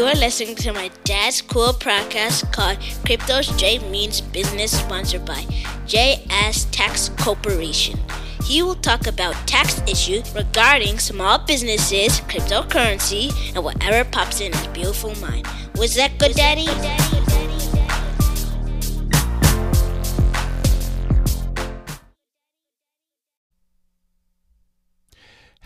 You are listening to my dad's cool podcast called Crypto's J Means Business, sponsored by JS Tax Corporation. He will talk about tax issues regarding small businesses, cryptocurrency, and whatever pops in his beautiful mind. Was that good, Daddy?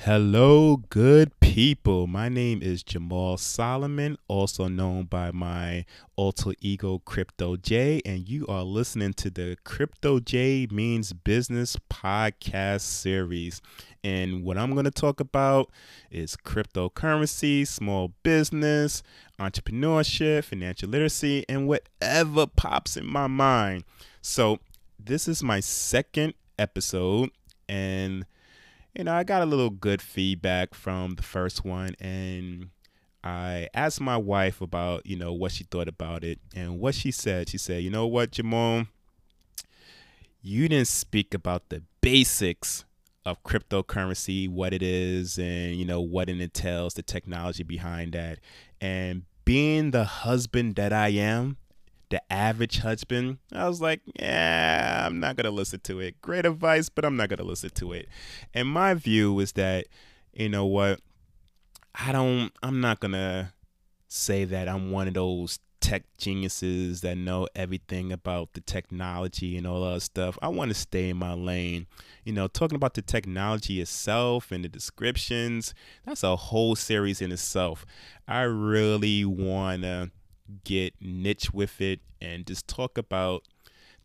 Hello, good people. My name is Jamaal Solomon, also known by my alter ego Crypto J, and you are listening to the Crypto J Means Business podcast series. And what I'm going to talk about is cryptocurrency, small business, entrepreneurship, financial literacy, and whatever pops in my mind. So, this is my second episode, and you know, I got a little good feedback from the first one, and I asked my wife about, you know, what she thought about it. And what she said, she said, you know what, Jamaal, you didn't speak about the basics of cryptocurrency, what it is, and, you know, what it entails, the technology behind that. And being the husband that I am, the average husband, I was like, yeah, I'm not going to listen to it. Great advice, but I'm not going to listen to it. And my view is that, you know what? I don't, I'm not going to say that I'm one of those tech geniuses that know everything about the technology and all that stuff. I want to stay in my lane. You know, talking about the technology itself and the descriptions, that's a whole series in itself. I really want to get niche with it and just talk about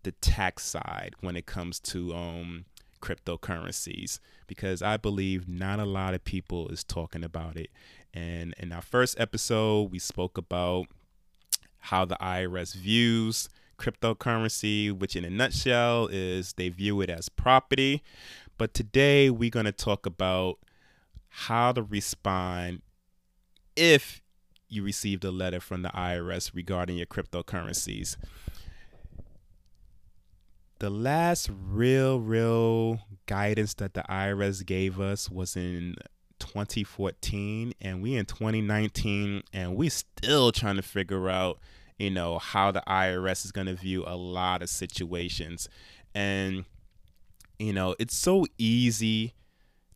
the tax side when it comes to um, cryptocurrencies because I believe not a lot of people is talking about it. And in our first episode, we spoke about how the IRS views cryptocurrency, which in a nutshell is they view it as property. But today we're going to talk about how to respond if you received a letter from the IRS regarding your cryptocurrencies. The last real, real guidance that the IRS gave us was in 2014, and we in 2019, and we still trying to figure out, you know, how the IRS is going to view a lot of situations. And, you know, it's so easy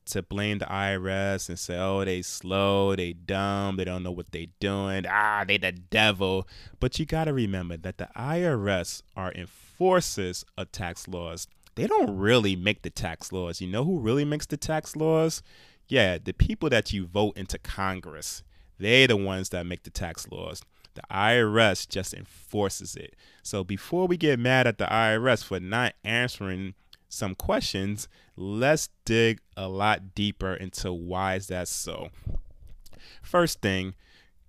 to blame the IRS and say, oh, they slow, they dumb, they don't know what they're doing, ah, they the devil. But you got to remember that the IRS are enforcers of tax laws. They don't really make the tax laws. You know who really makes the tax laws? Yeah, the people that you vote into Congress. They're the ones that make the tax laws. The IRS just enforces it. So before we get mad at the IRS for not answering some questions, let's dig a lot deeper into why is that so. First thing,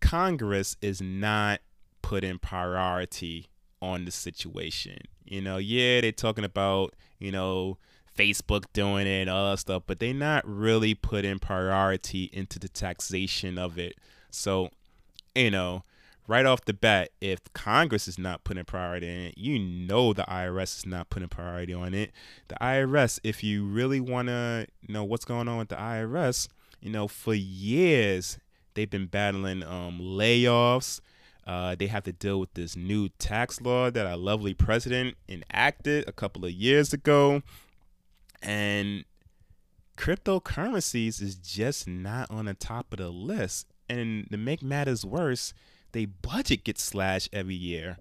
Congress is not putting priority on the situation. You know, yeah, they're talking about, you know, Facebook doing it and all that stuff, but they're not really putting priority into the taxation of it. So, you know, right off the bat, if Congress is not putting priority in it, you know the IRS is not putting priority on it. The IRS, if you really want to know what's going on with the IRS, you know, for years they've been battling um, layoffs. Uh, they have to deal with this new tax law that our lovely president enacted a couple of years ago. And cryptocurrencies is just not on the top of the list. And to make matters worse, they budget gets slashed every year.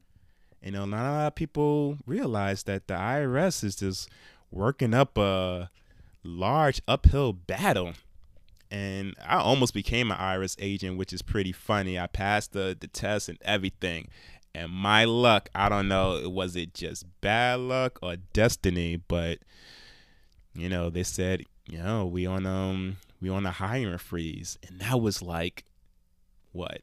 You know, not a lot of people realize that the IRS is just working up a large uphill battle. And I almost became an IRS agent, which is pretty funny. I passed the, the test and everything. And my luck, I don't know, was it just bad luck or destiny? But you know, they said, you know, we on um we on a hiring freeze. And that was like what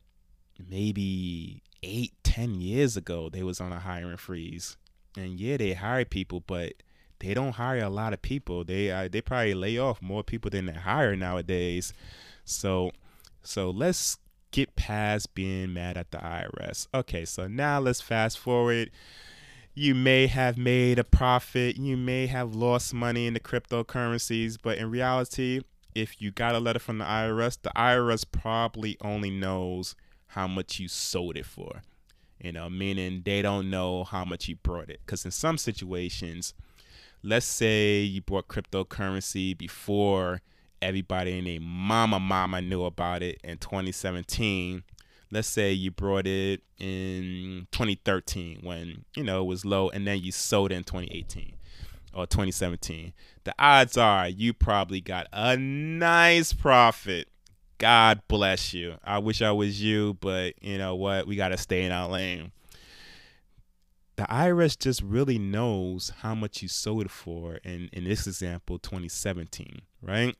maybe eight, ten years ago, they was on a hiring freeze, and yeah, they hire people, but they don't hire a lot of people. They uh, they probably lay off more people than they hire nowadays. So so let's get past being mad at the IRS. Okay, so now let's fast forward. You may have made a profit, you may have lost money in the cryptocurrencies, but in reality, if you got a letter from the IRS, the IRS probably only knows how much you sold it for. You know, meaning they don't know how much you brought it. Because in some situations, let's say you bought cryptocurrency before everybody and their mama mama knew about it in 2017 let's say you brought it in 2013 when you know it was low and then you sold it in 2018 or 2017 the odds are you probably got a nice profit god bless you i wish i was you but you know what we got to stay in our lane the IRS just really knows how much you sold it for in, in this example 2017, right?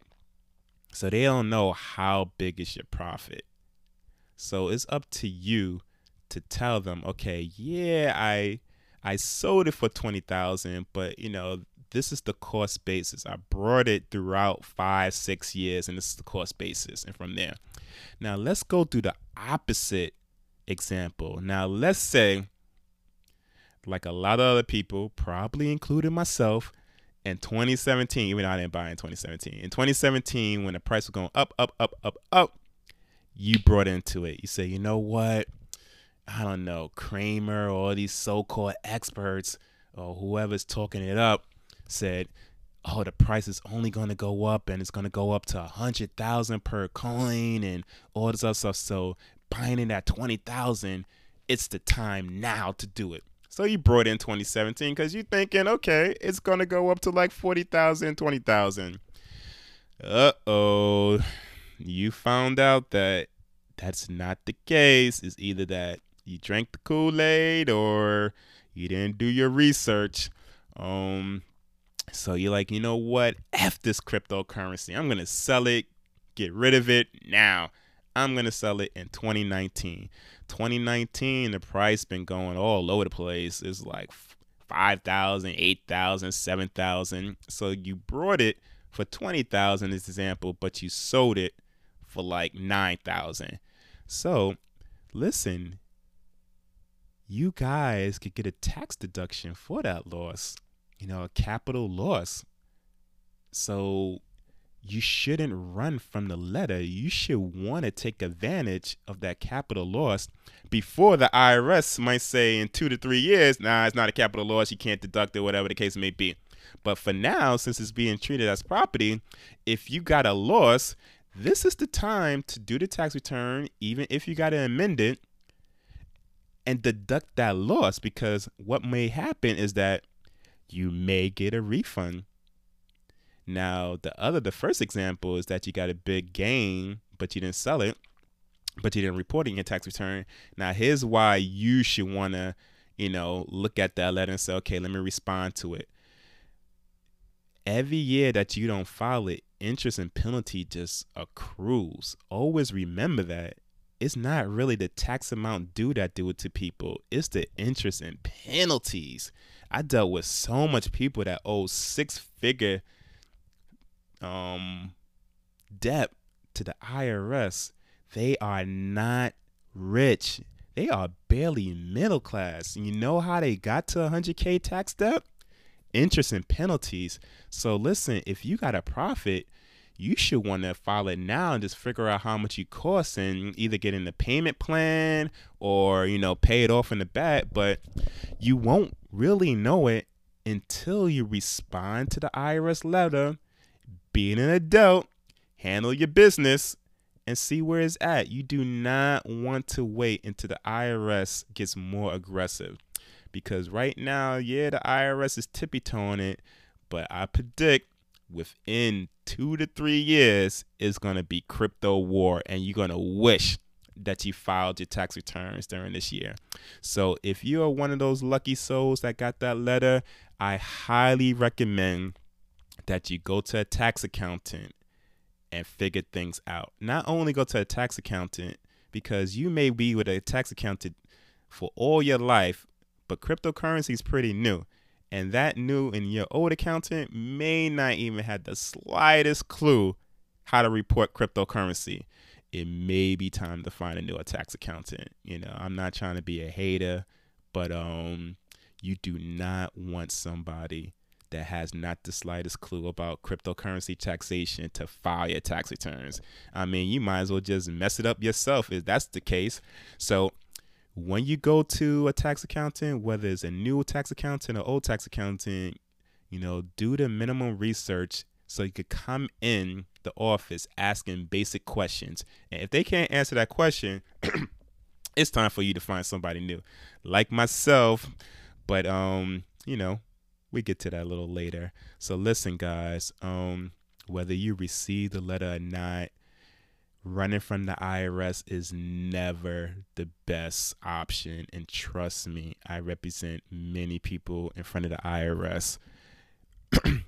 So they don't know how big is your profit. So it's up to you to tell them, okay, yeah, I I sold it for 20,000, but you know, this is the cost basis. I brought it throughout 5 6 years and this is the cost basis and from there. Now, let's go through the opposite example. Now, let's say like a lot of other people, probably including myself, in 2017, even though I didn't buy in 2017. In 2017, when the price was going up, up, up, up, up, you brought into it. You say, you know what? I don't know, Cramer or all these so-called experts or whoever's talking it up said, oh, the price is only going to go up and it's going to go up to a hundred thousand per coin and all this other stuff. So buying in at 20,000, it's the time now to do it. So you brought in 2017 because you're thinking, okay, it's going to go up to like 40,000, 20,000. Uh oh. You found out that that's not the case. It's either that you drank the Kool Aid or you didn't do your research. Um, so you're like, you know what? F this cryptocurrency. I'm going to sell it, get rid of it now. I'm going to sell it in 2019. 2019, the price been going all over the place. It's like 5,000, 8,000, 7,000. So you brought it for 20,000 as example, but you sold it for like 9,000. So listen, you guys could get a tax deduction for that loss, you know, a capital loss. So you shouldn't run from the letter. You should want to take advantage of that capital loss before the IRS might say in two to three years, nah, it's not a capital loss. You can't deduct it, whatever the case may be. But for now, since it's being treated as property, if you got a loss, this is the time to do the tax return, even if you got to amend it and deduct that loss because what may happen is that you may get a refund now, the other, the first example is that you got a big gain, but you didn't sell it, but you didn't report it in your tax return. Now, here's why you should want to, you know, look at that letter and say, okay, let me respond to it. Every year that you don't file it, interest and penalty just accrues. Always remember that it's not really the tax amount due that do it to people. It's the interest and penalties. I dealt with so much people that owe six figure um, debt to the IRS, they are not rich. They are barely middle class. You know how they got to 100K tax debt? Interest and penalties. So listen, if you got a profit, you should want to file it now and just figure out how much you cost and either get in the payment plan or you know pay it off in the back but you won't really know it until you respond to the IRS letter being an adult, handle your business and see where it's at. You do not want to wait until the IRS gets more aggressive. Because right now, yeah, the IRS is tippy toeing it, but I predict within two to three years, is going to be crypto war, and you're going to wish that you filed your tax returns during this year. So if you are one of those lucky souls that got that letter, I highly recommend that you go to a tax accountant and figure things out. Not only go to a tax accountant because you may be with a tax accountant for all your life, but cryptocurrency is pretty new. And that new and your old accountant may not even have the slightest clue how to report cryptocurrency. It may be time to find a new tax accountant. You know, I'm not trying to be a hater, but um you do not want somebody that has not the slightest clue about cryptocurrency taxation to file your tax returns. I mean, you might as well just mess it up yourself if that's the case. So, when you go to a tax accountant, whether it's a new tax accountant or old tax accountant, you know, do the minimum research so you could come in the office asking basic questions. And if they can't answer that question, it's time for you to find somebody new, like myself. But um, you know, we get to that a little later. So listen, guys. Um, whether you receive the letter or not, running from the IRS is never the best option. And trust me, I represent many people in front of the IRS.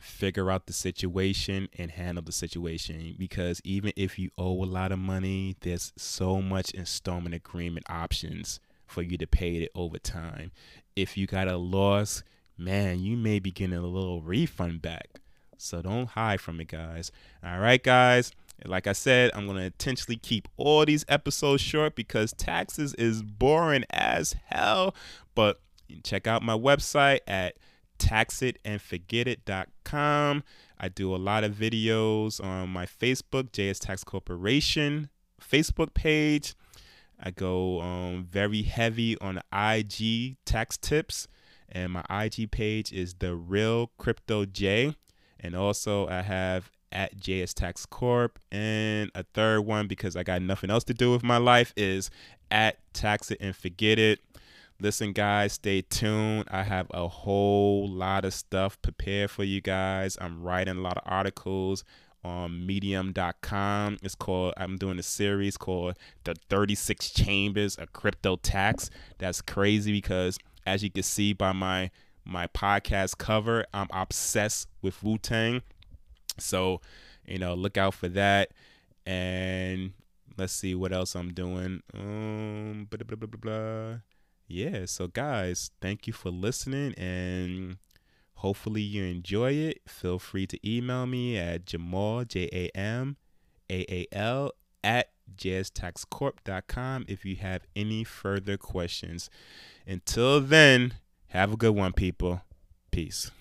Figure out the situation and handle the situation because even if you owe a lot of money, there's so much installment agreement options for you to pay it over time. If you got a loss, man, you may be getting a little refund back. So don't hide from it, guys. All right, guys. Like I said, I'm going to intentionally keep all these episodes short because taxes is boring as hell. But check out my website at taxitandforgetit.com. I do a lot of videos on my Facebook, JS Tax Corporation Facebook page. I go um, very heavy on IG tax tips, and my IG page is the real crypto J. And also, I have at JS Tax Corp. And a third one, because I got nothing else to do with my life, is at Tax It and Forget It. Listen, guys, stay tuned. I have a whole lot of stuff prepared for you guys. I'm writing a lot of articles on medium.com. It's called, I'm doing a series called The 36 Chambers of Crypto Tax. That's crazy because, as you can see by my my podcast cover, I'm obsessed with Wu Tang. So, you know, look out for that. And let's see what else I'm doing. Um, blah, blah, blah, blah, blah. Yeah, so guys, thank you for listening and hopefully you enjoy it. Feel free to email me at Jamaal, J A M A A L, at jstaxcorp.com if you have any further questions. Until then, have a good one, people. Peace.